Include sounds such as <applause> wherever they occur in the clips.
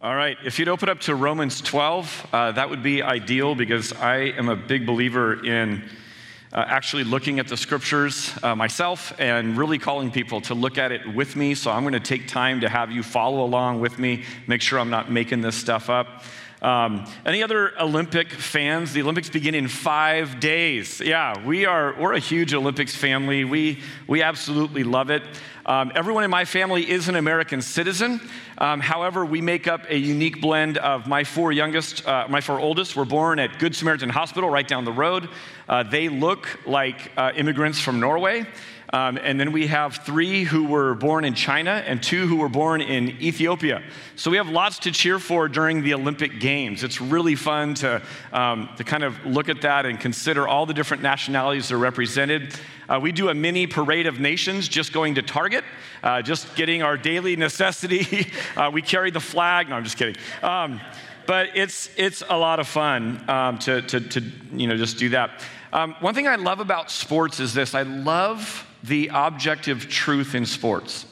All right, if you'd open up to Romans 12, uh, that would be ideal because I am a big believer in uh, actually looking at the scriptures uh, myself and really calling people to look at it with me. So I'm going to take time to have you follow along with me, make sure I'm not making this stuff up. Um, any other Olympic fans? The Olympics begin in five days. Yeah, we are, we're a huge Olympics family. We, we absolutely love it. Um, everyone in my family is an American citizen. Um, however, we make up a unique blend of my four youngest, uh, my four oldest were born at Good Samaritan Hospital right down the road. Uh, they look like uh, immigrants from Norway. Um, and then we have three who were born in China and two who were born in Ethiopia. So we have lots to cheer for during the Olympic Games. It's really fun to, um, to kind of look at that and consider all the different nationalities that are represented. Uh, we do a mini parade of nations just going to Target, uh, just getting our daily necessity. <laughs> uh, we carry the flag. No, I'm just kidding. Um, but it's, it's a lot of fun um, to, to, to, you know, just do that. Um, one thing I love about sports is this I love the objective truth in sports.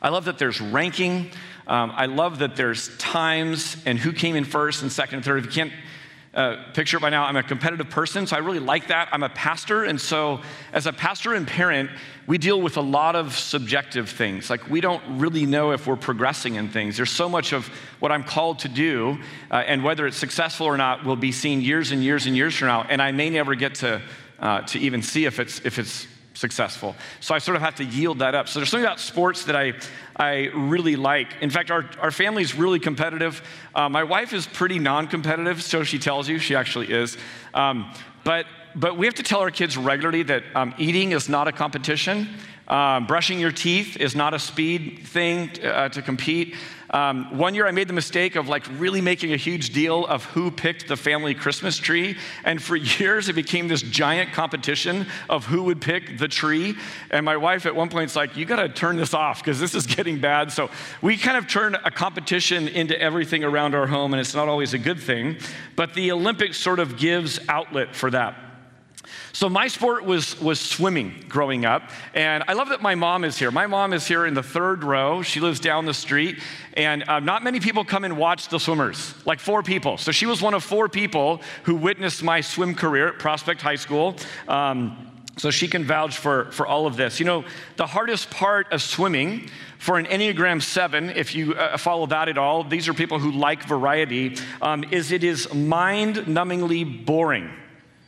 I love that there's ranking. Um, I love that there's times and who came in first and second and third. If you can't uh, picture it by now, I'm a competitive person, so I really like that. I'm a pastor, and so as a pastor and parent, we deal with a lot of subjective things. Like, we don't really know if we're progressing in things. There's so much of what I'm called to do, uh, and whether it's successful or not will be seen years and years and years from now, and I may never get to, uh, to even see if it's, if it's successful. So I sort of have to yield that up. So there's something about sports that I, I really like. In fact, our, our family's really competitive. Uh, my wife is pretty non competitive, so she tells you, she actually is. Um, but, but we have to tell our kids regularly that um, eating is not a competition. Um, brushing your teeth is not a speed thing uh, to compete. Um, one year I made the mistake of like really making a huge deal of who picked the family Christmas tree. And for <laughs> years it became this giant competition of who would pick the tree. And my wife at one point is like, you got to turn this off because this is getting bad. So we kind of turned a competition into everything around our home, and it's not always a good thing. But the Olympics sort of gives outlet for that. So my sport was, was swimming growing up. And I love that my mom is here. My mom is here in the third row. She lives down the street. And uh, not many people come and watch the swimmers, like four people. So she was one of four people who witnessed my swim career at Prospect High School. Um, so she can vouch for, for all of this. You know, the hardest part of swimming for an Enneagram 7, if you uh, follow that at all, these are people who like variety, um, is it is mind numbingly boring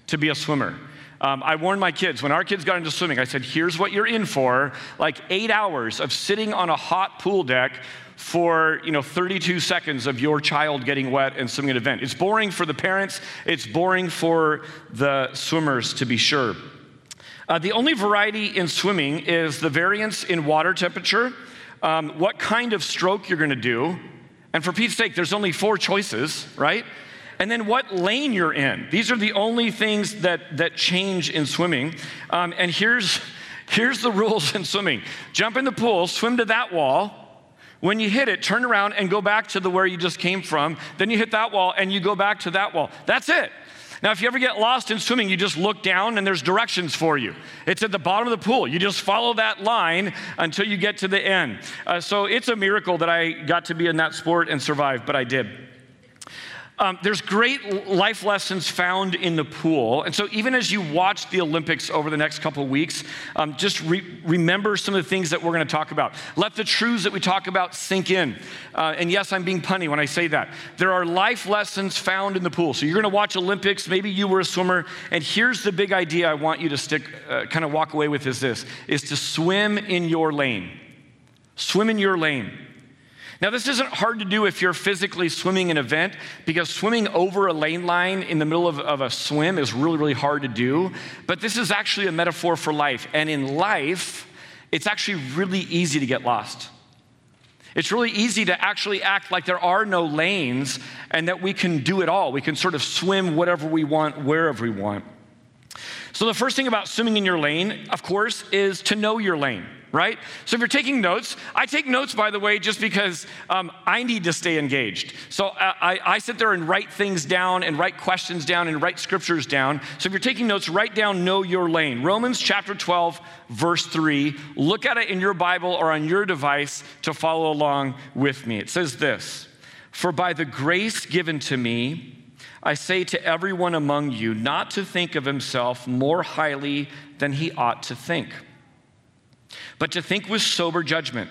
to be a swimmer. Um, I warned my kids when our kids got into swimming, I said, here's what you're in for like eight hours of sitting on a hot pool deck for you know 32 seconds of your child getting wet and swimming an event. It's boring for the parents, it's boring for the swimmers to be sure. Uh, the only variety in swimming is the variance in water temperature, um, what kind of stroke you're going to do, and for Pete's sake, there's only four choices, right? And then what lane you're in. These are the only things that, that change in swimming. Um, and here's, here's the rules in swimming jump in the pool, swim to that wall. When you hit it, turn around and go back to the where you just came from. Then you hit that wall and you go back to that wall. That's it. Now, if you ever get lost in swimming, you just look down and there's directions for you. It's at the bottom of the pool. You just follow that line until you get to the end. Uh, so it's a miracle that I got to be in that sport and survive, but I did. Um, there's great life lessons found in the pool. And so, even as you watch the Olympics over the next couple weeks, um, just re- remember some of the things that we're going to talk about. Let the truths that we talk about sink in. Uh, and yes, I'm being punny when I say that. There are life lessons found in the pool. So, you're going to watch Olympics. Maybe you were a swimmer. And here's the big idea I want you to stick, uh, kind of walk away with is this, is to swim in your lane. Swim in your lane. Now, this isn't hard to do if you're physically swimming an event because swimming over a lane line in the middle of, of, a swim is really, really hard to do. But this is actually a metaphor for life. And in life, it's actually really easy to get lost. It's really easy to actually act like there are no lanes and that we can do it all. We can sort of swim whatever we want, wherever we want. So, the first thing about swimming in your lane, of course, is to know your lane right? So if you're taking notes, I take notes, by the way, just because um, I need to stay engaged. So uh, I, I, sit there and write things down and write questions down and write scriptures down. So if you're taking notes, write down Know Your Lane. Romans chapter 12, verse 3. Look at it in your Bible or on your device to follow along with me. It says this For by the grace given to me, I say to everyone among you not to think of himself more highly than he ought to think, but to think with sober judgment,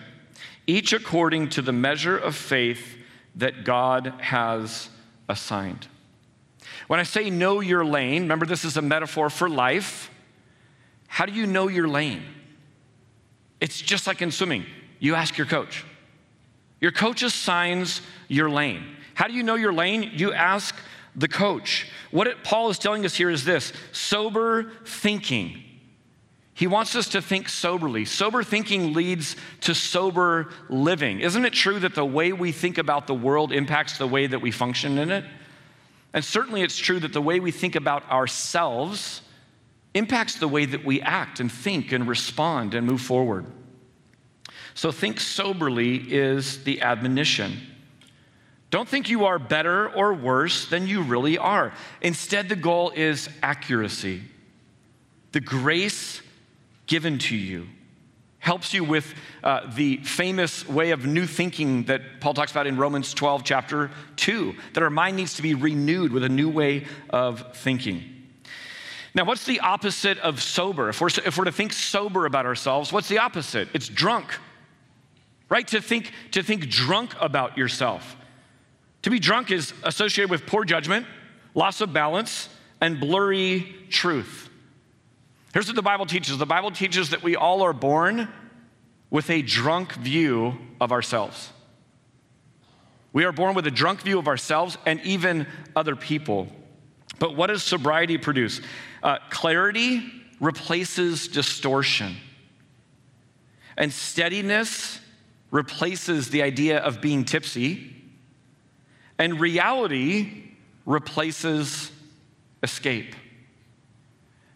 each according to the measure of faith that God has assigned. When I say know your lane, remember this is a metaphor for life. How do you know your lane? It's just like in swimming. You ask your coach. Your coach assigns your lane. How do you know your lane? You ask the coach. What it, Paul is telling us here is this sober thinking. He wants us to think soberly. Sober thinking leads to sober living. Isn't it true that the way we think about the world impacts the way that we function in it? And certainly it's true that the way we think about ourselves impacts the way that we act and think and respond and move forward. So, think soberly is the admonition. Don't think you are better or worse than you really are. Instead, the goal is accuracy. The grace given to you helps you with uh, the famous way of new thinking that Paul talks about in Romans 12, chapter 2, that our mind needs to be renewed with a new way of thinking. Now, what's the opposite of sober? If we're, if we're to think sober about ourselves, what's the opposite? It's drunk, right? To think, to think drunk about yourself. To be drunk is associated with poor judgment, loss of balance, and blurry truth. Here's what the Bible teaches the Bible teaches that we all are born with a drunk view of ourselves. We are born with a drunk view of ourselves and even other people. But what does sobriety produce? Uh, clarity replaces distortion, and steadiness replaces the idea of being tipsy and reality replaces escape.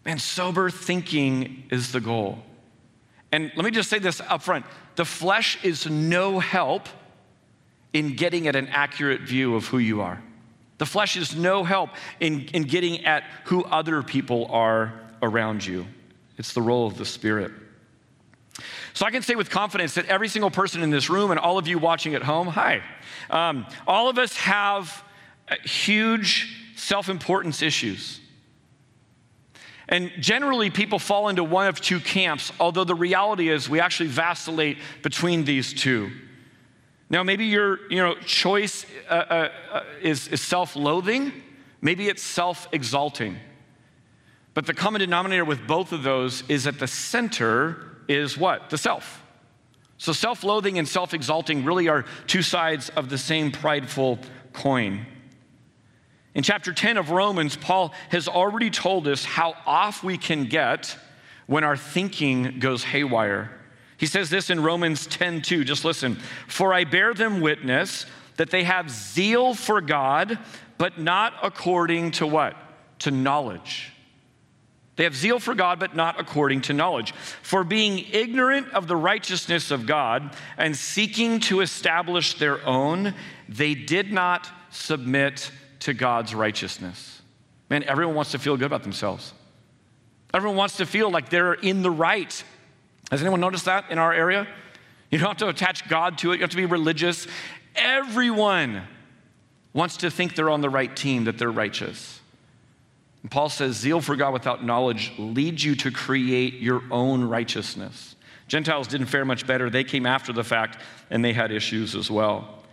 Man, sober thinking is the goal. And let me just say this up front the flesh is no help in getting at an accurate view of who you are. The flesh is no help in, in getting at who other people are around you. It's the role of the Spirit. So I can say with confidence that every single person in this room and all of you watching at home, hi, um, all of us have huge self importance issues. And generally, people fall into one of two camps, although the reality is we actually vacillate between these two. Now, maybe your you know, choice uh, uh, uh is, is self loathing, maybe it's self exalting. But the common denominator with both of those is at the center is what? The self. So self loathing and self exalting really are two sides of the same prideful coin. In chapter 10 of Romans, Paul has already told us how off we can get when our thinking goes haywire. He says this in Romans 10 2. Just listen. For I bear them witness that they have zeal for God, but not according to what? To knowledge. They have zeal for God, but not according to knowledge. For being ignorant of the righteousness of God and seeking to establish their own, they did not submit to God's righteousness. Man, everyone wants to feel good about themselves. Everyone wants to feel like they're in the right. Has anyone noticed that in our area? You don't have to attach God to it, you have to be religious. Everyone wants to think they're on the right team, that they're righteous. And Paul says, Zeal for God without knowledge leads you to create your own righteousness. Gentiles didn't fare much better. They came after the fact and they had issues as well.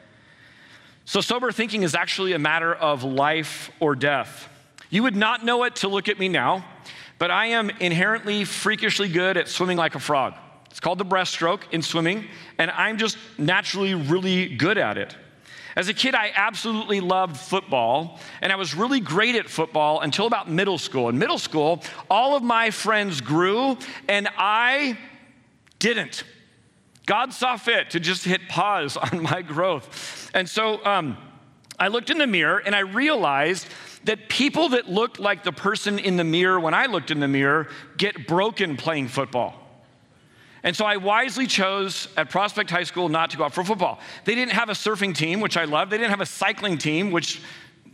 So, sober thinking is actually a matter of life or death. You would not know it to look at me now, but I am inherently freakishly good at swimming like a frog. It's called the breaststroke in swimming, and I'm just naturally really good at it. As a kid, I absolutely loved football, and I was really great at football until about middle school. In middle school, all of my friends grew, and I didn't. God saw fit to just hit pause on my growth. And so um, I looked in the mirror and I realized that people that looked like the person in the mirror when I looked in the mirror get broken playing football. And so I wisely chose at Prospect High School not to go out for football. They didn't have a surfing team, which I loved. They didn't have a cycling team, which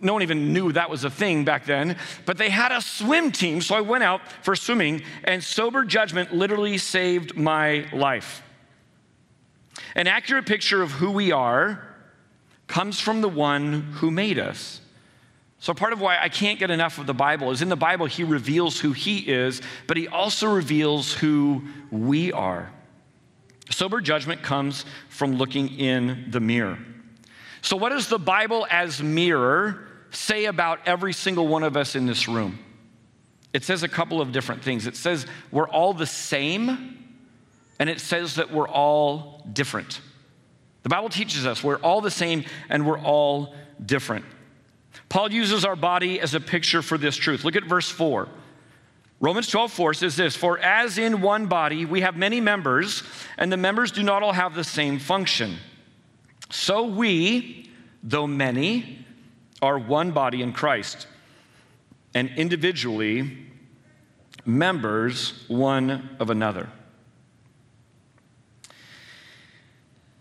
no one even knew that was a thing back then. But they had a swim team, so I went out for swimming, and sober judgment literally saved my life. An accurate picture of who we are comes from the one who made us. So, part of why I can't get enough of the Bible is in the Bible, he reveals who he is, but he also reveals who we are. Sober judgment comes from looking in the mirror. So, what does the Bible as mirror say about every single one of us in this room? It says a couple of different things. It says we're all the same, and it says that we're all different. The Bible teaches us we're all the same and we're all different. Paul uses our body as a picture for this truth. Look at verse 4. Romans 12, 4 says this For as in one body we have many members, and the members do not all have the same function. So we, though many, are one body in Christ, and individually members one of another.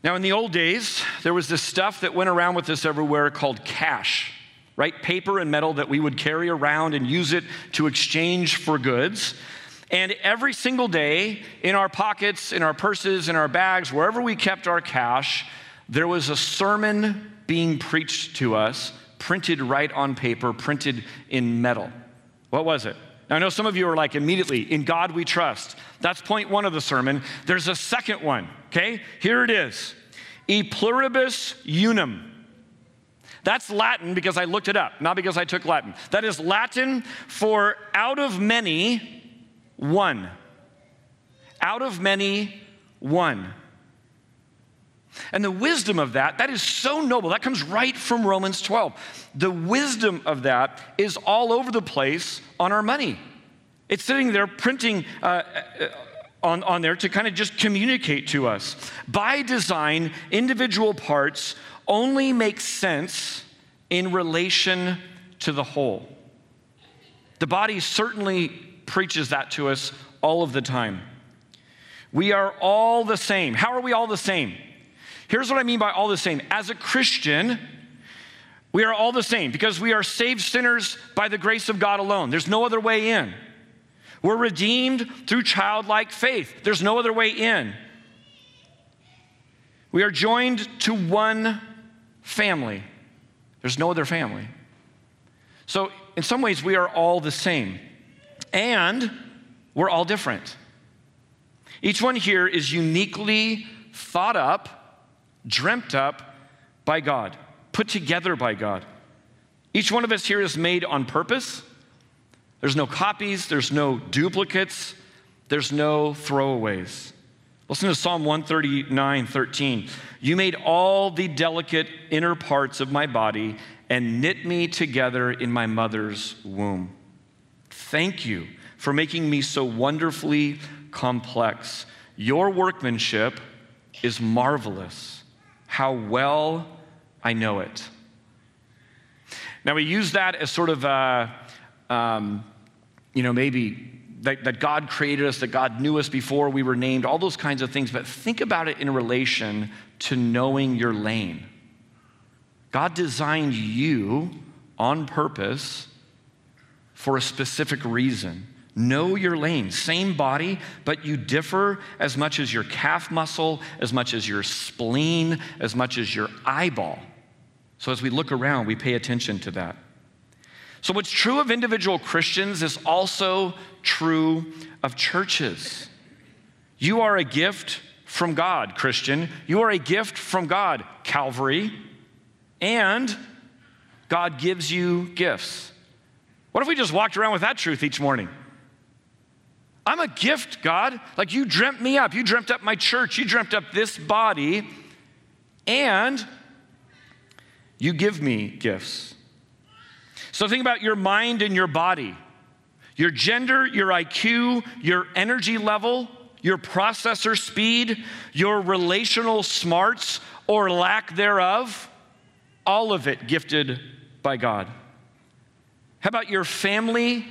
Now, in the old days, there was this stuff that went around with us everywhere called cash right? Paper and metal that we would carry around and use it to exchange for goods. And every single day, in our pockets, in our purses, in our bags, wherever we kept our cash, there was a sermon being preached to us, printed right on paper, printed in metal. What was it? Now, I know some of you are like, immediately, in God we trust. That's point one of the sermon. There's a second one, okay? Here it is E pluribus unum. That's Latin because I looked it up, not because I took Latin. That is Latin for out of many, one. Out of many, one. And the wisdom of that, that is so noble. That comes right from Romans 12. The wisdom of that is all over the place on our money. It's sitting there printing uh, uh on, on there to kind of just communicate to us. By design, individual parts only make sense in relation to the whole. The body certainly preaches that to us all of the time. We are all the same. How are we all the same? Here's what I mean by all the same. As a Christian, we are all the same because we are saved sinners by the grace of God alone. There's no other way in. We're redeemed through childlike faith. There's no other way in. We are joined to one family. There's no other family. So, in some ways, we are all the same. And we're all different. Each one here is uniquely thought up, dreamt up by God, put together by God. Each one of us here is made on purpose. There's no copies, there's no duplicates, there's no throwaways. Listen to Psalm 139 13. You made all the delicate inner parts of my body and knit me together in my mother's womb. Thank you for making me so wonderfully complex. Your workmanship is marvelous. How well I know it. Now, we use that as sort of a, um, you know, maybe that, that God created us, that God knew us before we were named, all those kinds of things. But think about it in relation to knowing your lane. God designed you on purpose for a specific reason. Know your lane. Same body, but you differ as much as your calf muscle, as much as your spleen, as much as your eyeball. So as we look around, we pay attention to that. So, what's true of individual Christians is also true of churches. You are a gift from God, Christian. You are a gift from God, Calvary. And God gives you gifts. What if we just walked around with that truth each morning? I'm a gift, God. Like you dreamt me up. You dreamt up my church. You dreamt up this body. And you give me gifts. So think about your mind and your body, your gender, your IQ, your energy level, your processor speed, your relational smarts or lack thereof, all of it gifted by God. How about your family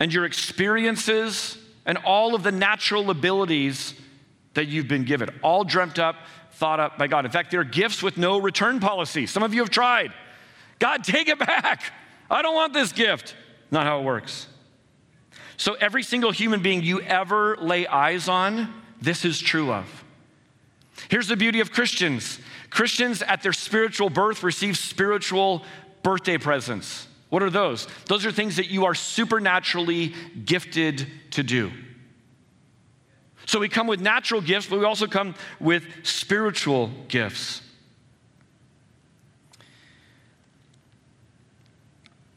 and your experiences and all of the natural abilities that you've been given? All dreamt up, thought up by God. In fact, they're gifts with no return policy. Some of you have tried. God, take it back. I don't want this gift. Not how it works. So, every single human being you ever lay eyes on, this is true of. Here's the beauty of Christians Christians at their spiritual birth receive spiritual birthday presents. What are those? Those are things that you are supernaturally gifted to do. So we come with natural gifts, but we also come with spiritual gifts.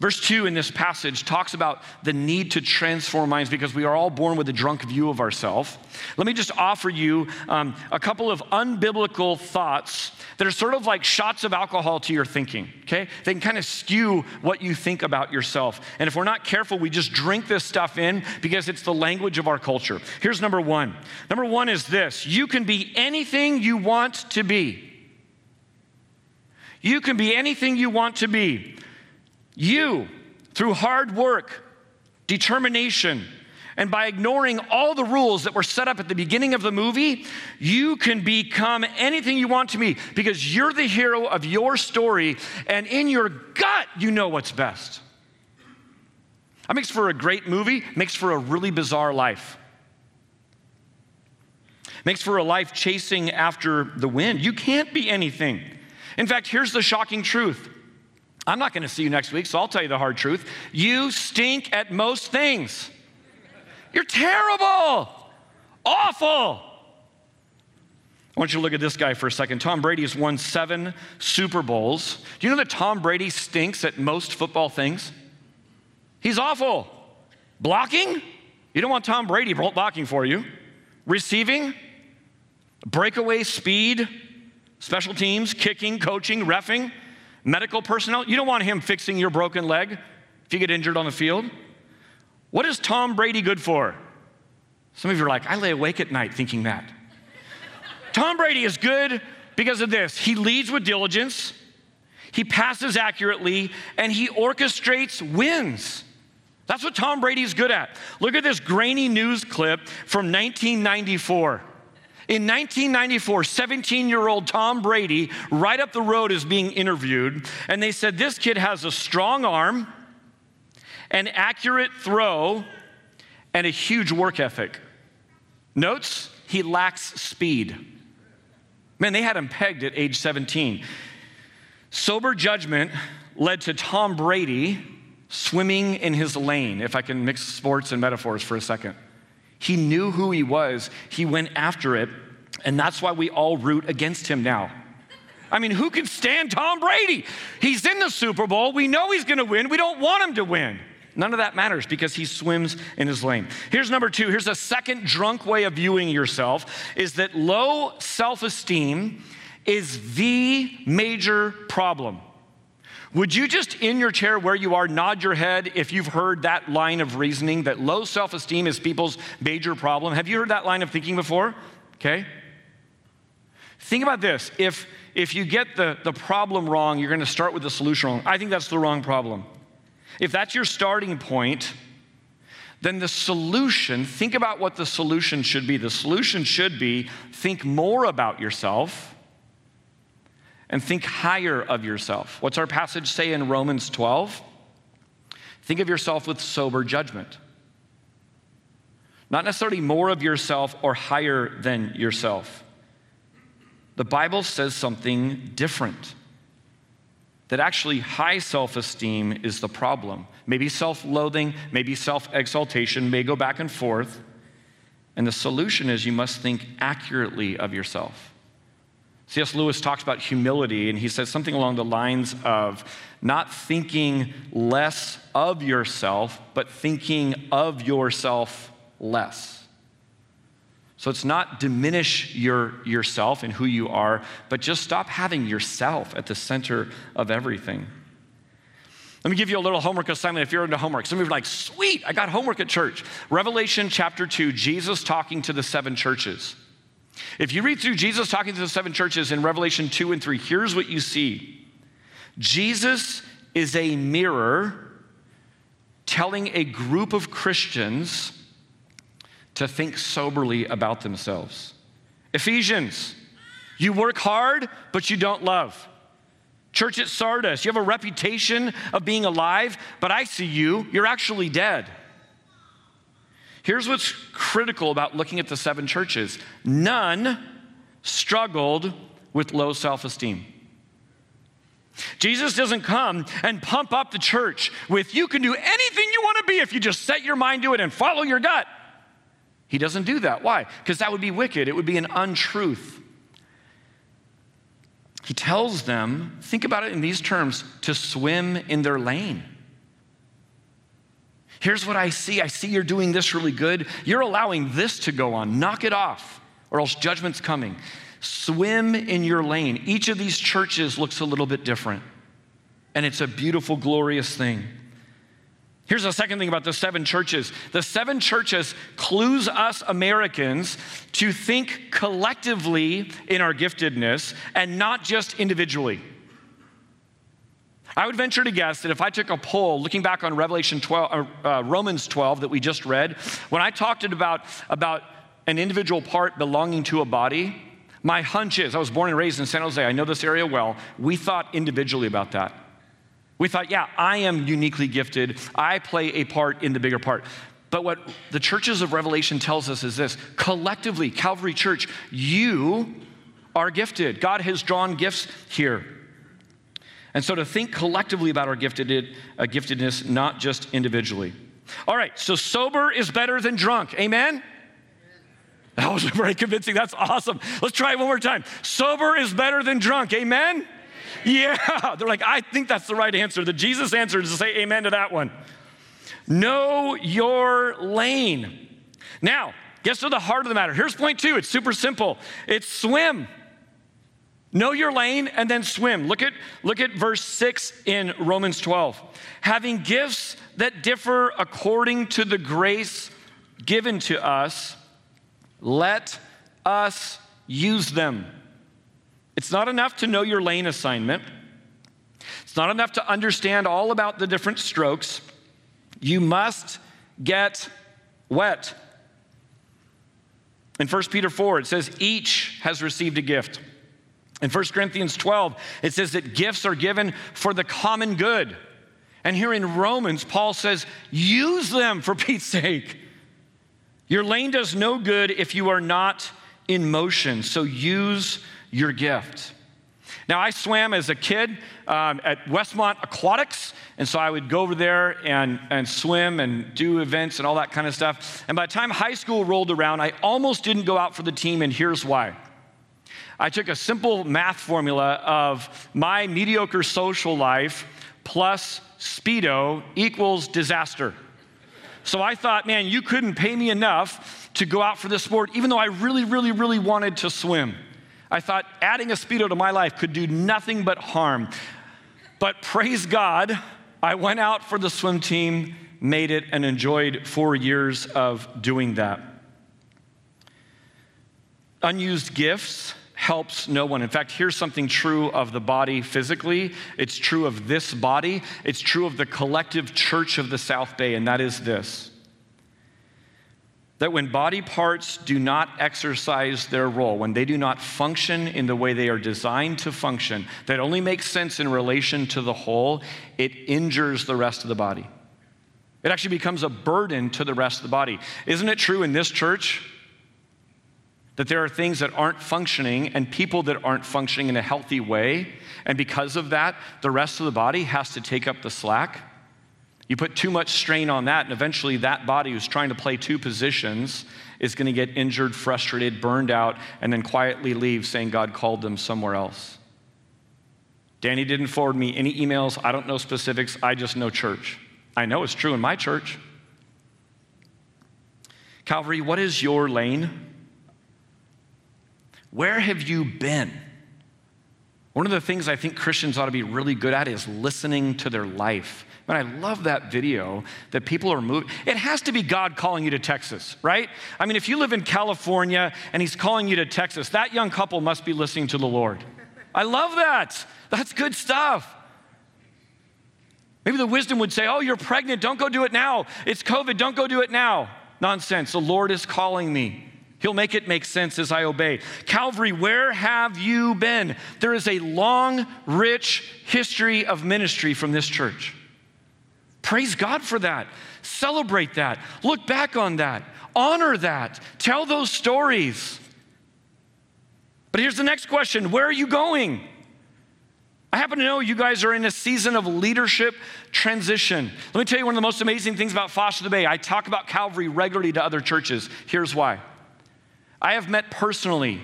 Verse 2 in this passage talks about the need to transform minds because we are all born with a drunk view of ourselves. Let me just offer you um, a couple of unbiblical thoughts that are sort of like shots of alcohol to your thinking, okay? They can kind of skew what you think about yourself. And if we're not careful, we just drink this stuff in because it's the language of our culture. Here's number one number one is this you can be anything you want to be. You can be anything you want to be. You, through hard work, determination, and by ignoring all the rules that were set up at the beginning of the movie, you can become anything you want to be because you're the hero of your story, and in your gut, you know what's best. That makes for a great movie, makes for a really bizarre life. Makes for a life chasing after the wind. You can't be anything. In fact, here's the shocking truth I'm not going to see you next week, so I'll tell you the hard truth. You stink at most things. You're terrible, awful. I want you to look at this guy for a second. Tom Brady has won seven Super Bowls. Do you know that Tom Brady stinks at most football things? He's awful. Blocking? You don't want Tom Brady blocking for you. Receiving? Breakaway speed? Special teams? Kicking? Coaching? Refing? Medical personnel, you don't want him fixing your broken leg if you get injured on the field. What is Tom Brady good for? Some of you are like, I lay awake at night thinking that. Tom Brady is good because of this. He leads with diligence, he passes accurately, and he orchestrates wins. That's what Tom Brady's good at. Look at this grainy news clip from 1994. In 1994, 17 year old Tom Brady, right up the road, is being interviewed, and they said, This kid has a strong arm, an accurate throw, and a huge work ethic. Notes, he lacks speed. Man, they had him pegged at age 17. Sober judgment led to Tom Brady swimming in his lane, if I can mix sports and metaphors for a second. He knew who he was, he went after it, and that's why we all root against him now. I mean, who can stand Tom Brady? He's in the Super Bowl. We know he's going to win. We don't want him to win. None of that matters because he swims in his lane. Here's number 2. Here's a second drunk way of viewing yourself is that low self-esteem is the major problem. Would you just in your chair where you are nod your head if you've heard that line of reasoning that low self esteem is people's major problem? Have you heard that line of thinking before? Okay. Think about this. If, if you get the, the problem wrong, you're going to start with the solution wrong. I think that's the wrong problem. If that's your starting point, then the solution, think about what the solution should be. The solution should be think more about yourself and think higher of yourself. What's our passage say in Romans 12? Think of yourself with sober judgment. Not necessarily more of yourself or higher than yourself. The Bible says something different. That actually high self esteem is the problem. Maybe self loathing, maybe self exaltation may go back and forth. And the solution is you must think accurately of yourself. C.S. Lewis talks about humility, and he says something along the lines of not thinking less of yourself, but thinking of yourself less. So it's not diminish your, yourself and who you are, but just stop having yourself at the center of everything. Let me give you a little homework assignment if you're into homework. Some of you are like, sweet, I got homework at church. Revelation chapter 2, Jesus talking to the seven churches. If you read through Jesus talking to the seven churches in Revelation 2 and 3, here's what you see Jesus is a mirror telling a group of Christians to think soberly about themselves. Ephesians, you work hard, but you don't love. Church at Sardis, you have a reputation of being alive, but I see you, you're actually dead. Here's what's critical about looking at the seven churches none struggled with low self esteem. Jesus doesn't come and pump up the church with, you can do anything you want to be if you just set your mind to it and follow your gut. He doesn't do that. Why? Because that would be wicked, it would be an untruth. He tells them, think about it in these terms, to swim in their lane. Here's what I see I see you're doing this really good. You're allowing this to go on. Knock it off, or else judgment's coming. Swim in your lane. Each of these churches looks a little bit different, and it's a beautiful, glorious thing. Here's the second thing about the seven churches the seven churches clues us Americans to think collectively in our giftedness and not just individually. I would venture to guess that if I took a poll looking back on Revelation 12, uh, uh, Romans 12 that we just read, when I talked about, about an individual part belonging to a body, my hunch is, I was born and raised in San Jose, I know this area well, we thought individually about that. We thought, yeah, I am uniquely gifted, I play a part in the bigger part. But what the churches of Revelation tells us is this collectively, Calvary Church, you are gifted. God has drawn gifts here. And so to think collectively about our gifted, uh, giftedness, not just individually. All right, so sober is better than drunk. Amen? That was <laughs> very convincing. That's awesome. Let's try it one more time. Sober is better than drunk. Amen? Yeah. <laughs> They're like, I think that's the right answer. The Jesus answer is to say amen to that one. Know your lane. Now, guess to the heart of the matter. Here's point two. It's super simple. It's swim. Know your lane and then swim. Look at, look at verse 6 in Romans 12. Having gifts that differ according to the grace given to us let us use them. It's not enough to know your lane assignment. It's not enough to understand all about the different strokes. You must get wet. In 1 Peter 4, it says, each has received a gift. In 1 Corinthians 12, it says that gifts are given for the common good. And here in Romans, Paul says, use them for <laughs> Pete's sake. Your lane does no good if you are not in motion, so use your gift. Now, I swam as a kid um, at Westmont Aquatics, and so I would go over there and, and swim and do events and all that kind of stuff. And by the time high school rolled around, I almost didn't go out for the team, and here's why. I took a simple math formula of my mediocre social life plus Speedo equals disaster. So I thought, man, you couldn't pay me enough to go out for this sport, even though I really, really, really wanted to swim. I thought adding a Speedo to my life could do nothing but harm. But praise God, I went out for the swim team, made it, and enjoyed four years of doing that. Unused gifts helps no one. In fact, here's something true of the body physically it's true of this body, it's true of the collective church of the South Bay, and that is this that when body parts do not exercise their role, when they do not function in the way they are designed to function, that only makes sense in relation to the whole, it injures the rest of the body. It actually becomes a burden to the rest of the body. Isn't it true in this church? That there are things that aren't functioning and people that aren't functioning in a healthy way. And because of that, the rest of the body has to take up the slack. You put too much strain on that, and eventually that body who's trying to play two positions is going to get injured, frustrated, burned out, and then quietly leave saying God called them somewhere else. Danny didn't forward me any emails. I don't know specifics. I just know church. I know it's true in my church. Calvary, what is your lane? Where have you been? One of the things I think Christians ought to be really good at is listening to their life. And I love that video that people are moving. It has to be God calling you to Texas, right? I mean, if you live in California and He's calling you to Texas, that young couple must be listening to the Lord. I love that. That's good stuff. Maybe the wisdom would say, Oh, you're pregnant. Don't go do it now. It's COVID. Don't go do it now. Nonsense. The Lord is calling me. He'll make it make sense as I obey. Calvary, where have you been? There is a long, rich history of ministry from this church. Praise God for that. Celebrate that. Look back on that. Honor that. Tell those stories. But here's the next question Where are you going? I happen to know you guys are in a season of leadership transition. Let me tell you one of the most amazing things about Foster the Bay. I talk about Calvary regularly to other churches. Here's why I have met personally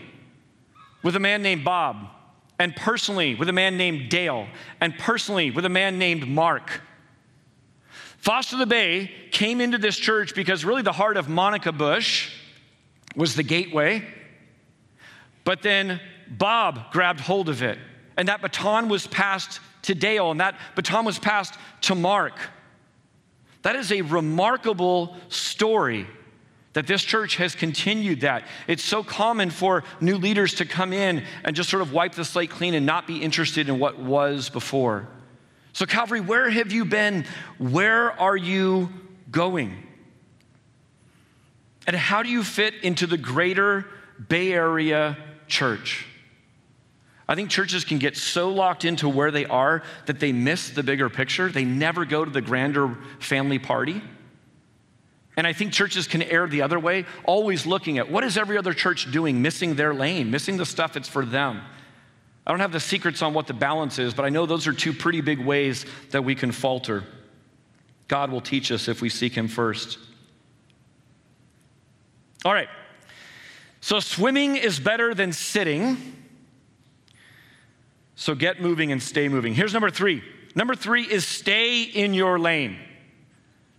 with a man named Bob, and personally with a man named Dale, and personally with a man named Mark. Foster the Bay came into this church because really the heart of Monica Bush was the gateway. But then Bob grabbed hold of it, and that baton was passed to Dale, and that baton was passed to Mark. That is a remarkable story that this church has continued that. It's so common for new leaders to come in and just sort of wipe the slate clean and not be interested in what was before. So, Calvary, where have you been? Where are you going? And how do you fit into the greater Bay Area church? I think churches can get so locked into where they are that they miss the bigger picture. They never go to the grander family party. And I think churches can err the other way, always looking at what is every other church doing, missing their lane, missing the stuff that's for them. I don't have the secrets on what the balance is, but I know those are two pretty big ways that we can falter. God will teach us if we seek Him first. All right. So, swimming is better than sitting. So, get moving and stay moving. Here's number three. Number three is stay in your lane.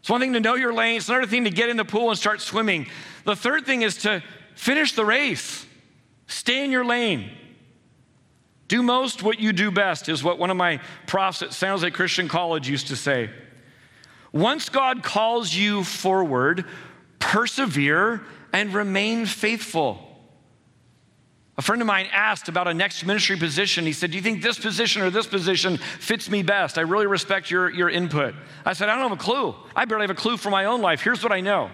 It's one thing to know your lane, it's another thing to get in the pool and start swimming. The third thing is to finish the race, stay in your lane. Do most what you do best, is what one of my profs at San Jose Christian College used to say. Once God calls you forward, persevere and remain faithful. A friend of mine asked about a next ministry position. He said, Do you think this position or this position fits me best? I really respect your, your input. I said, I don't have a clue. I barely have a clue for my own life. Here's what I know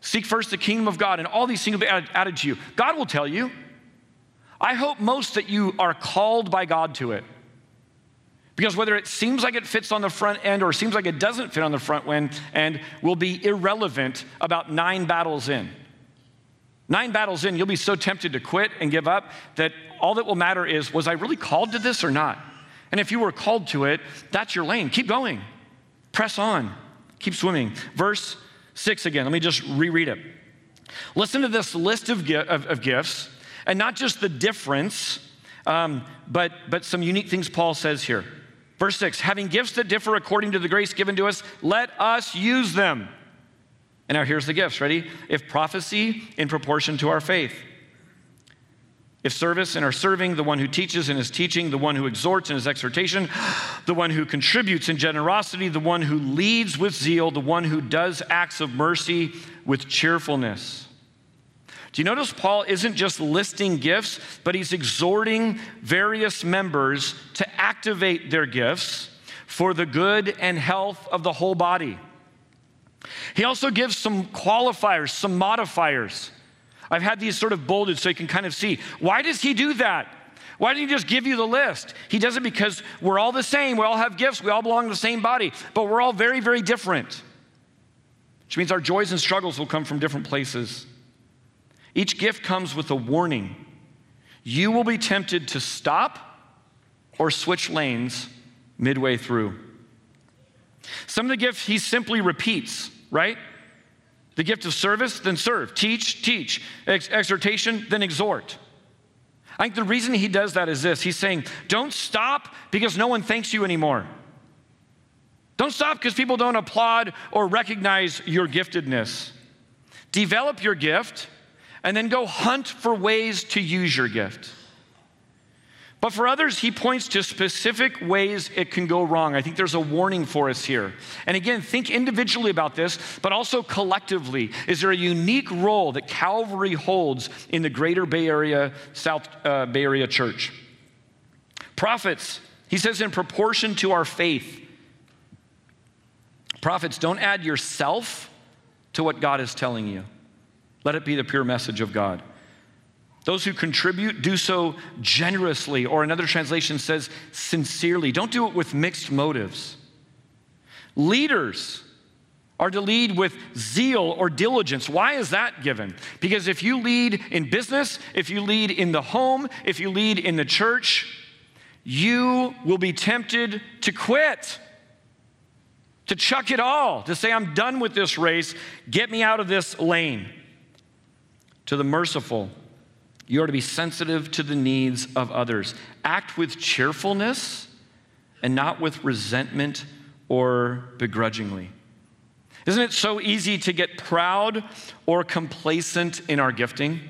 Seek first the kingdom of God, and all these things will be added, added to you. God will tell you. I hope most that you are called by God to it. Because whether it seems like it fits on the front end or seems like it doesn't fit on the front end will be irrelevant about nine battles in. Nine battles in, you'll be so tempted to quit and give up that all that will matter is was I really called to this or not? And if you were called to it, that's your lane. Keep going, press on, keep swimming. Verse six again, let me just reread it. Listen to this list of, of, of gifts and not just the difference, um, but, but some unique things Paul says here. Verse 6 having gifts that differ according to the grace given to us, let us use them. And now here's the gifts. Ready? If prophecy, in proportion to our faith. If service in our serving, the one who teaches in his teaching, the one who exhorts in his exhortation, the one who contributes in generosity, the one who leads with zeal, the one who does acts of mercy with cheerfulness. Do you notice Paul isn't just listing gifts, but he's exhorting various members to activate their gifts for the good and health of the whole body? He also gives some qualifiers, some modifiers. I've had these sort of bolded so you can kind of see. Why does he do that? Why didn't he just give you the list? He does it because we're all the same. We all have gifts. We all belong to the same body, but we're all very, very different, which means our joys and struggles will come from different places. Each gift comes with a warning. You will be tempted to stop or switch lanes midway through. Some of the gifts he simply repeats, right? The gift of service, then serve. Teach, teach. Ex- exhortation, then exhort. I think the reason he does that is this He's saying, don't stop because no one thanks you anymore. Don't stop because people don't applaud or recognize your giftedness. Develop your gift and then go hunt for ways to use your gift. But for others, he points to specific ways it can go wrong. I think there's a warning for us here. And again, think individually about this, but also collectively. Is there a unique role that Calvary holds in the greater Bay Area, South uh, Bay Area church? Prophets, he says, in proportion to our faith. Prophets, don't add yourself to what God is telling you. Let it be the pure message of God. Those who contribute, do so generously, or another translation says sincerely. Don't do it with mixed motives. Leaders, are to lead with zeal or diligence. Why is that given? Because if you lead in business, if you lead in the home, if you lead in the church, you will be tempted to quit, to chuck it all, to say, I'm done with this race, get me out of this lane. To the merciful, you are to be sensitive to the needs of others. Act with cheerfulness and not with resentment or begrudgingly. Isn't it so easy to get proud or complacent in our gifting?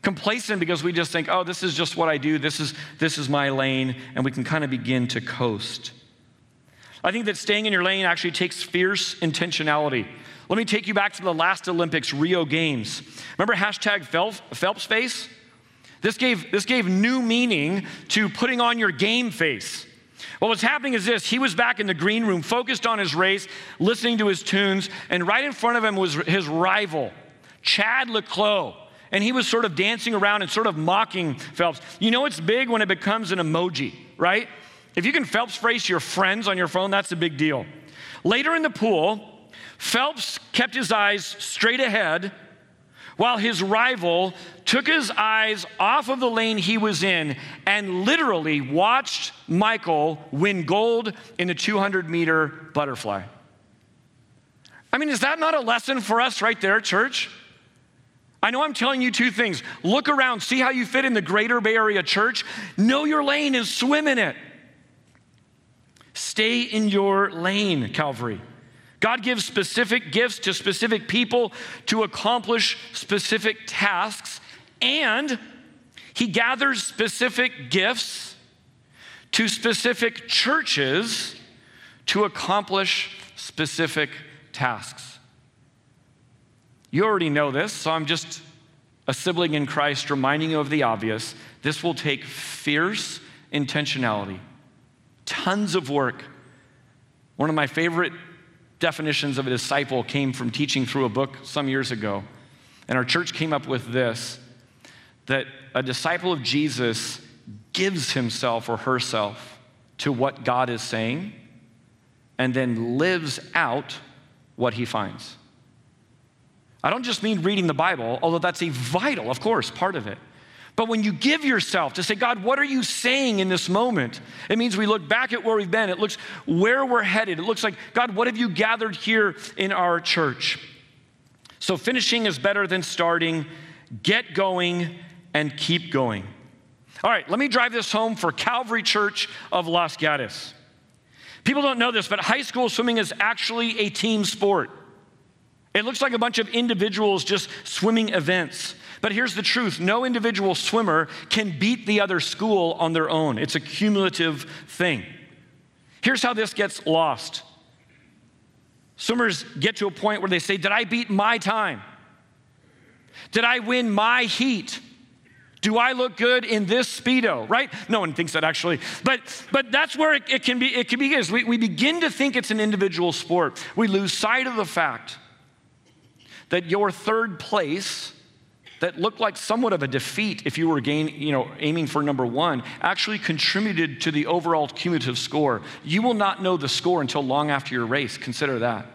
Complacent because we just think, oh, this is just what I do, this is, this is my lane, and we can kind of begin to coast. I think that staying in your lane actually takes fierce intentionality. Let me take you back to the last Olympics, Rio Games. Remember hashtag Phelps face? This gave, this gave new meaning to putting on your game face. What was happening is this he was back in the green room, focused on his race, listening to his tunes, and right in front of him was his rival, Chad le Clos. And he was sort of dancing around and sort of mocking Phelps. You know it's big when it becomes an emoji, right? If you can Phelps face your friends on your phone, that's a big deal. Later in the pool, Phelps kept his eyes straight ahead while his rival took his eyes off of the lane he was in and literally watched Michael win gold in the 200 meter butterfly. I mean, is that not a lesson for us right there, church? I know I'm telling you two things. Look around, see how you fit in the greater Bay Area church. Know your lane and swim in it. Stay in your lane, Calvary. God gives specific gifts to specific people to accomplish specific tasks, and He gathers specific gifts to specific churches to accomplish specific tasks. You already know this, so I'm just a sibling in Christ reminding you of the obvious. This will take fierce intentionality, tons of work. One of my favorite definitions of a disciple came from teaching through a book some years ago. And our church came up with this that a disciple of Jesus gives himself or herself to what God is saying and then lives out what he finds. I don't just mean reading the Bible, although that's a vital, of course, part of it. But when you give yourself to say, God, what are you saying in this moment? It means we look back at where we've been. It looks where we're headed. It looks like, God, what have you gathered here in our church? So finishing is better than starting. Get going and keep going. All right, let me drive this home for Calvary Church of Los Gatos. People don't know this, but high school swimming is actually a team sport. It looks like a bunch of individuals just swimming events. But here's the truth no individual swimmer can beat the other school on their own, it's a cumulative thing. Here's how this gets lost swimmers get to a point where they say, Did I beat my time? Did I win my heat? Do I look good in this speedo? Right? No one thinks that actually, but but that's where it, it can be. It can be is we, we begin to think it's an individual sport. We lose sight of the fact that your third place that looked like somewhat of a defeat if you were gain, you know, aiming for number one actually contributed to the overall cumulative score. You will not know the score until long after your race. Consider that.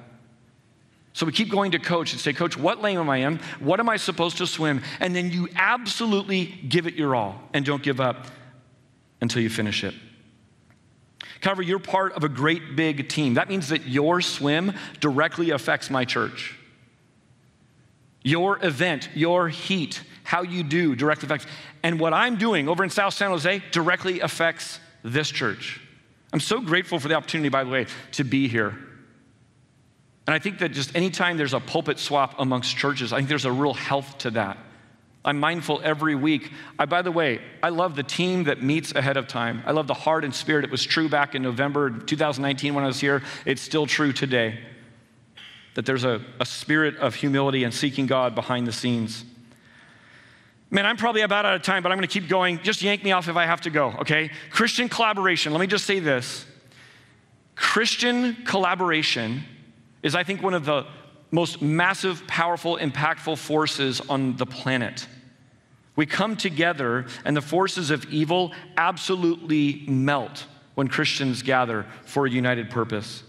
So we keep going to coach and say, Coach, what lane am I in? What am I supposed to swim? And then you absolutely give it your all and don't give up until you finish it. However, you're part of a great big team. That means that your swim directly affects my church. Your event, your heat, how you do directly affects. And what I'm doing over in South San Jose directly affects this church. I'm so grateful for the opportunity, by the way, to be here. And I think that just anytime there's a pulpit swap amongst churches, I think there's a real health to that. I'm mindful every week. I, by the way, I love the team that meets ahead of time. I love the heart and spirit. It was true back in November 2019 when I was here. It's still true today that there's a, a spirit of humility and seeking God behind the scenes. Man, I'm probably about out of time, but I'm going to keep going. Just yank me off if I have to go, okay? Christian collaboration. Let me just say this Christian collaboration is, I think, one of the most massive, powerful, impactful forces on the planet. We come together, and the forces of evil absolutely melt when Christians gather for a united purpose.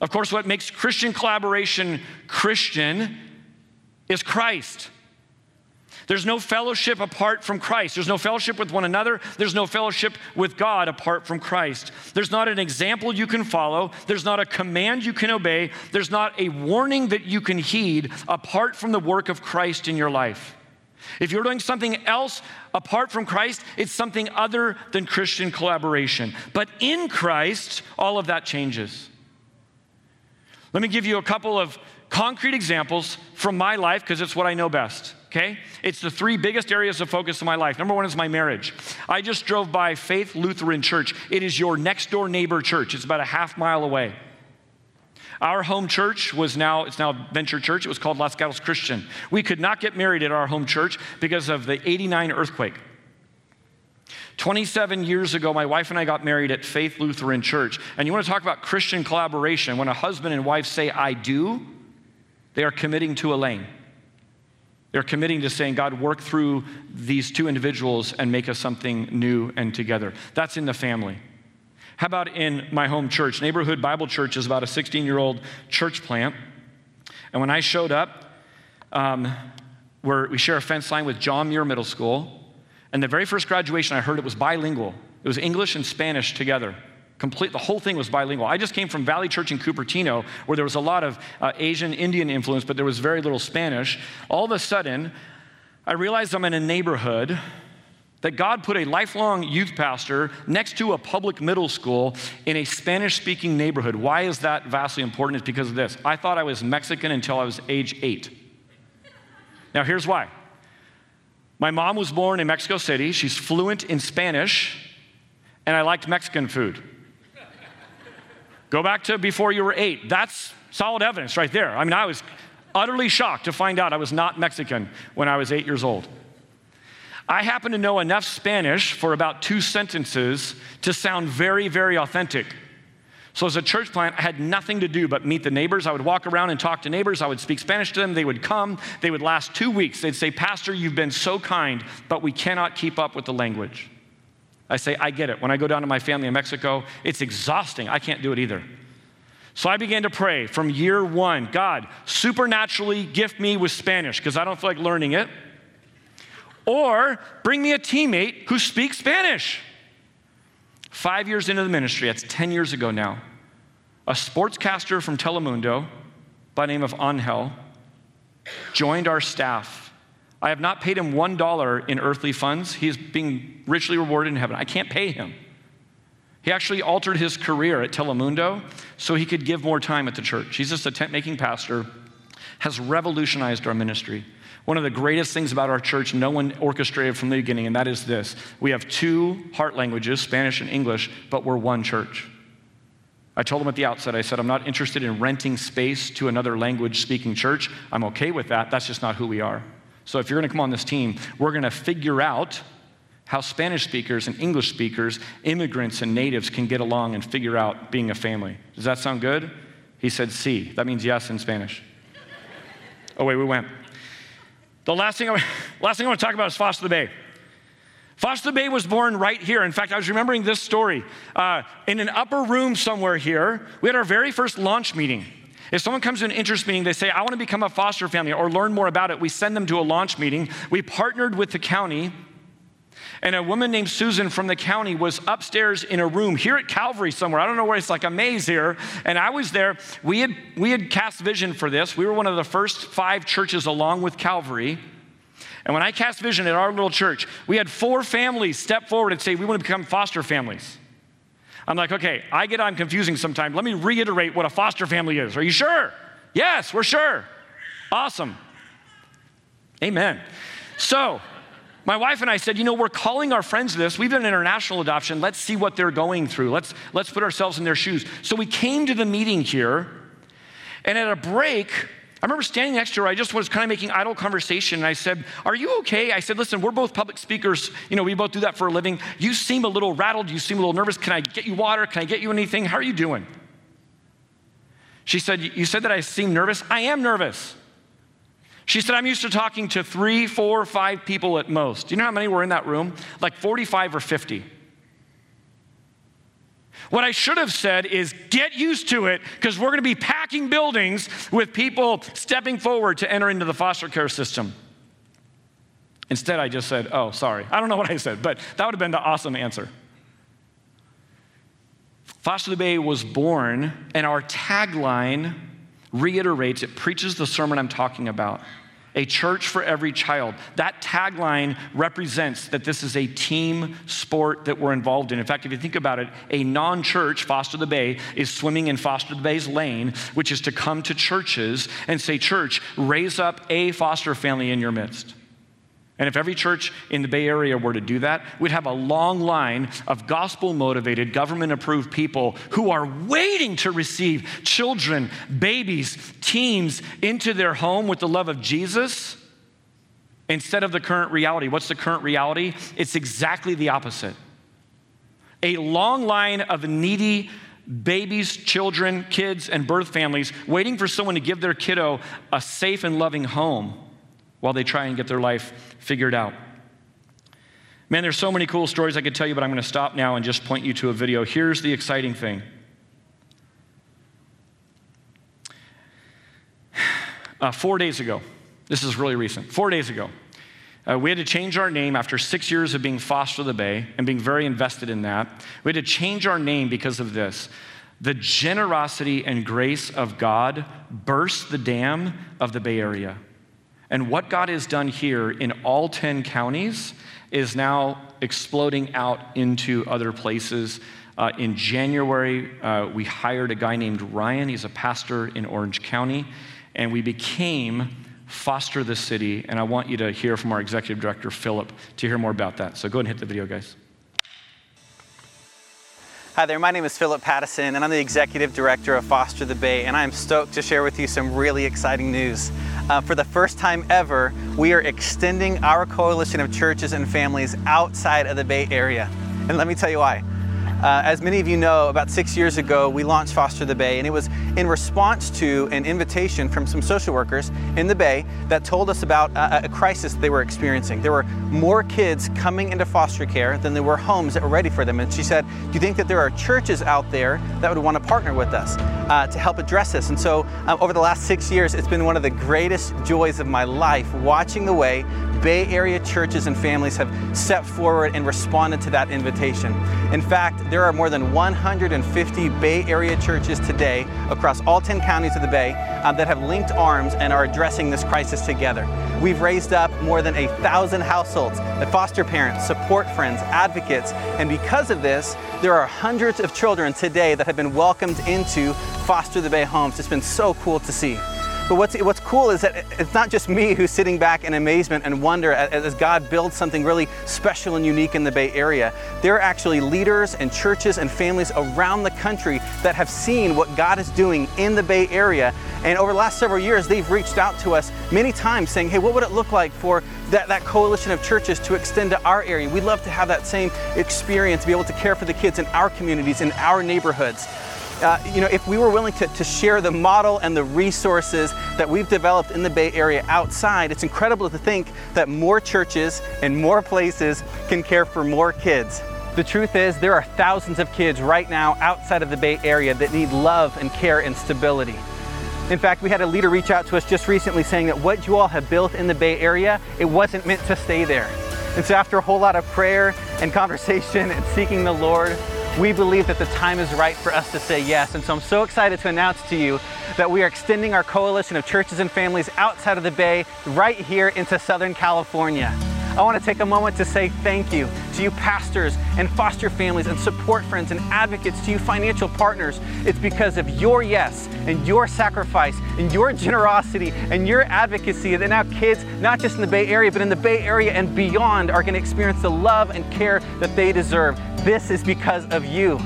Of course, what makes Christian collaboration Christian is Christ. There's no fellowship apart from Christ. There's no fellowship with one another. There's no fellowship with God apart from Christ. There's not an example you can follow. There's not a command you can obey. There's not a warning that you can heed apart from the work of Christ in your life. If you're doing something else apart from Christ, it's something other than Christian collaboration. But in Christ, all of that changes. Let me give you a couple of concrete examples from my life because it's what I know best okay? It's the three biggest areas of focus in my life. Number one is my marriage. I just drove by Faith Lutheran Church. It is your next door neighbor church, it's about a half mile away. Our home church was now, it's now Venture Church. It was called Los Gatos Christian. We could not get married at our home church because of the 89 earthquake. 27 years ago, my wife and I got married at Faith Lutheran Church. And you want to talk about Christian collaboration? When a husband and wife say, I do, they are committing to a lane. They're committing to saying, God, work through these two individuals and make us something new and together. That's in the family. How about in my home church? Neighborhood Bible Church is about a 16 year old church plant. And when I showed up, um, we share a fence line with John Muir Middle School, and the very first graduation I heard it was bilingual. It was English and Spanish together. Complete, the whole thing was bilingual. I just came from Valley Church in Cupertino, where there was a lot of uh, Asian Indian influence, but there was very little Spanish. All of a sudden, I realized I'm in a neighborhood that God put a lifelong youth pastor next to a public middle school in a Spanish speaking neighborhood. Why is that vastly important? It's because of this. I thought I was Mexican until I was age eight. Now, here's why. My mom was born in Mexico City. She's fluent in Spanish, and I liked Mexican food. Go back to before you were eight. That's solid evidence right there. I mean, I was utterly shocked to find out I was not Mexican when I was eight years old. I happen to know enough Spanish for about two sentences to sound very, very authentic. So, as a church plant, I had nothing to do but meet the neighbors. I would walk around and talk to neighbors. I would speak Spanish to them. They would come. They would last two weeks. They'd say, Pastor, you've been so kind, but we cannot keep up with the language. I say, I get it. When I go down to my family in Mexico, it's exhausting. I can't do it either. So I began to pray from year one God, supernaturally gift me with Spanish because I don't feel like learning it. Or bring me a teammate who speaks Spanish. Five years into the ministry, that's 10 years ago now, a sportscaster from Telemundo by name of Angel joined our staff I have not paid him one dollar in earthly funds. He is being richly rewarded in heaven. I can't pay him. He actually altered his career at Telemundo so he could give more time at the church. He's just a tent making pastor, has revolutionized our ministry. One of the greatest things about our church, no one orchestrated from the beginning, and that is this we have two heart languages, Spanish and English, but we're one church. I told them at the outset, I said, I'm not interested in renting space to another language speaking church. I'm okay with that. That's just not who we are. So if you're going to come on this team, we're going to figure out how Spanish speakers and English speakers, immigrants and natives can get along and figure out being a family. Does that sound good? He said, "Sí." That means yes in Spanish. oh, wait, we went. The last thing, I, <laughs> last thing I want to talk about is Foster the Bay. Foster Bay was born right here. In fact, I was remembering this story. Uh, in an upper room somewhere here, we had our very first launch meeting. If someone comes to an interest meeting, they say, I want to become a foster family or learn more about it, we send them to a launch meeting. We partnered with the county, and a woman named Susan from the county was upstairs in a room here at Calvary somewhere. I don't know where it's like a maze here. And I was there. We had, we had cast vision for this. We were one of the first five churches along with Calvary. And when I cast vision at our little church, we had four families step forward and say, We want to become foster families. I'm like, okay, I get I'm confusing sometimes. Let me reiterate what a foster family is. Are you sure? Yes, we're sure. Awesome. Amen. So, my wife and I said, you know, we're calling our friends this. We've done international adoption. Let's see what they're going through. Let's, let's put ourselves in their shoes. So we came to the meeting here, and at a break, I remember standing next to her. I just was kind of making idle conversation. And I said, Are you okay? I said, Listen, we're both public speakers. You know, we both do that for a living. You seem a little rattled. You seem a little nervous. Can I get you water? Can I get you anything? How are you doing? She said, You said that I seem nervous? I am nervous. She said, I'm used to talking to three, four, five people at most. Do you know how many were in that room? Like 45 or 50. What I should have said is get used to it because we're going to be packing buildings with people stepping forward to enter into the foster care system. Instead, I just said, oh, sorry. I don't know <laughs> what I said, but that would have been the awesome answer. Foster the Bay was born, and our tagline reiterates, it preaches the sermon I'm talking about a church for every child. That tagline represents that this is a team sport that we're involved in. In fact, if you think about it, a non church, Foster the Bay, is swimming in Foster the Bay's lane, which is to come to churches and say, Church, raise up a foster family in your midst. And if every church in the Bay Area were to do that, we'd have a long line of gospel motivated, government approved people who are waiting to receive children, babies, teens into their home with the love of Jesus instead of the current reality. What's the current reality? It's exactly the opposite. A long line of needy babies, children, kids, and birth families waiting for someone to give their kiddo a safe and loving home while they try and get their life figured out. Man, there's so many cool stories I could tell you, but I'm going to stop now and just point you to a video. Here's the exciting thing. <sighs> Uh, four days ago, this is really recent, four days ago, uh, we had to change our name after six years of being Foster the Bay and being very invested in that. We had to change our name because of this. The generosity and grace of God burst the dam of the Bay Area. And what God has done here in all 10 counties is now exploding out into other places. Uh, in January, uh, we hired a guy named Ryan. He's a pastor in Orange County. And we became Foster the City. And I want you to hear from our executive director, Philip, to hear more about that. So go and hit the video, guys. Hi there, my name is Philip Pattison, and I'm the Executive Director of Foster the Bay, and I'm stoked to share with you some really exciting news. Uh, for the first time ever, we are extending our coalition of churches and families outside of the Bay Area. And let me tell you why. Uh, as many of you know, about six years ago, we launched Foster the Bay, and it was in response to an invitation from some social workers in the Bay that told us about a, a crisis they were experiencing. There were more kids coming into foster care than there were homes that were ready for them. And she said, Do you think that there are churches out there that would want to partner with us uh, to help address this? And so, um, over the last six years, it's been one of the greatest joys of my life watching the way Bay Area churches and families have stepped forward and responded to that invitation. In fact, there are more than 150 Bay Area churches today across all 10 counties of the Bay uh, that have linked arms and are addressing this crisis together. We've raised up more than a thousand households that foster parents, support friends, advocates, and because of this, there are hundreds of children today that have been welcomed into Foster the Bay homes. It's been so cool to see. But what's, what's cool is that it's not just me who's sitting back in amazement and wonder as God builds something really special and unique in the Bay Area. There are actually leaders and churches and families around the country that have seen what God is doing in the Bay Area. And over the last several years, they've reached out to us many times saying, hey, what would it look like for that, that coalition of churches to extend to our area? We'd love to have that same experience, be able to care for the kids in our communities, in our neighborhoods uh, you know, if we were willing to, to share the model and the resources that we've developed in the Bay Area outside, it's incredible to think that more churches and more places can care for more kids. The truth is, there are thousands of kids right now outside of the Bay Area that need love and care and stability. In fact, we had a leader reach out to us just recently saying that what you all have built in the Bay Area, it wasn't meant to stay there. And so, after a whole lot of prayer and <laughs> conversation and seeking the Lord, we believe that the time is right for us to say yes. And so I'm so excited to announce to you that we are extending our coalition of churches and families outside of the Bay right here into Southern California. I want to take a moment to say thank you to you pastors and foster families and support friends and advocates, to you financial partners. It's because of your yes and your sacrifice and your generosity and your advocacy that now kids, not just in the Bay Area, but in the Bay Area and beyond, are going to experience the love and care that they deserve. This is because of you.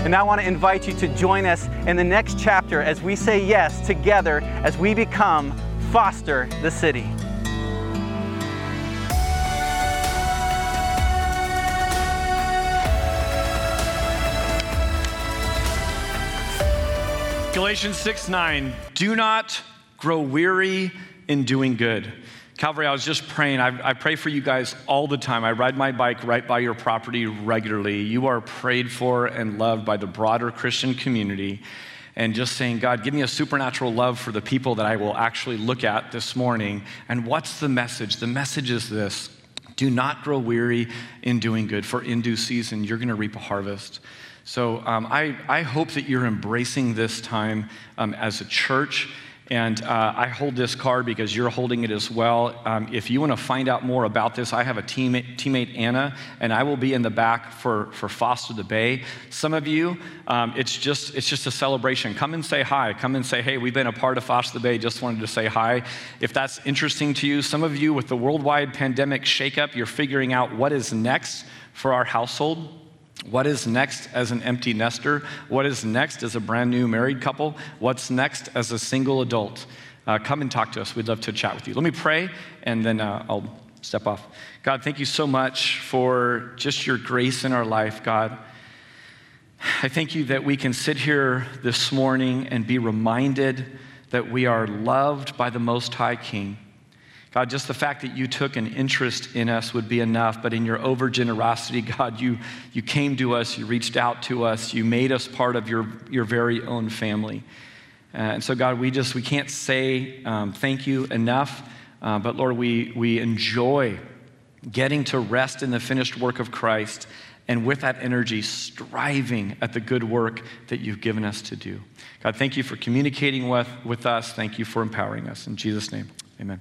And I want to invite you to join us in the next chapter as we say yes together as we become Foster the City. Galatians 6 9, do not grow weary in doing good Calvary, I was just praying. I, I, pray for you guys all the time. I ride my bike right by your property regularly. You are prayed for and loved by the broader Christian community. And just saying, God, give me a supernatural love for the people that I will actually look at this morning. And what's the message? The message is this do not grow weary in doing good, for in due season you're going to reap a harvest. So um, I, I hope that you're embracing this time um, as a church and uh, I hold this card because you're holding it as well. Um, if you want to find out more about this, I have a teammate, teammate, Anna, and I will be in the back for, for Foster the Bay. Some of you, um, it's, just, it's just a celebration. Come and say hi. Come and say, hey, we've been a part of Foster the Bay, just wanted to say hi. If that's interesting to you, some of you with the worldwide pandemic shakeup, you're figuring out what is next for our household. What is next as an empty nester? What is next as a brand new married couple? What's next as a single adult? Uh, come and talk to us. We'd love to chat with you. Let me pray, and then uh, I'll step off. God, thank you so much for just your grace in our life, God. I thank you that we can sit here this morning and be reminded that we are loved by the Most High King. God, just the fact that you took an interest in us would be enough, but in your over generosity, God, you, you came to us, you reached out to us, you made us part of your, your very own family. Uh, and so, God, we just we can't say um, thank you enough, uh, but Lord, we, we enjoy getting to rest in the finished work of Christ and with that energy, striving at the good work that you've given us to do. God, thank you for communicating with, with us. Thank you for empowering us. In Jesus' name, amen.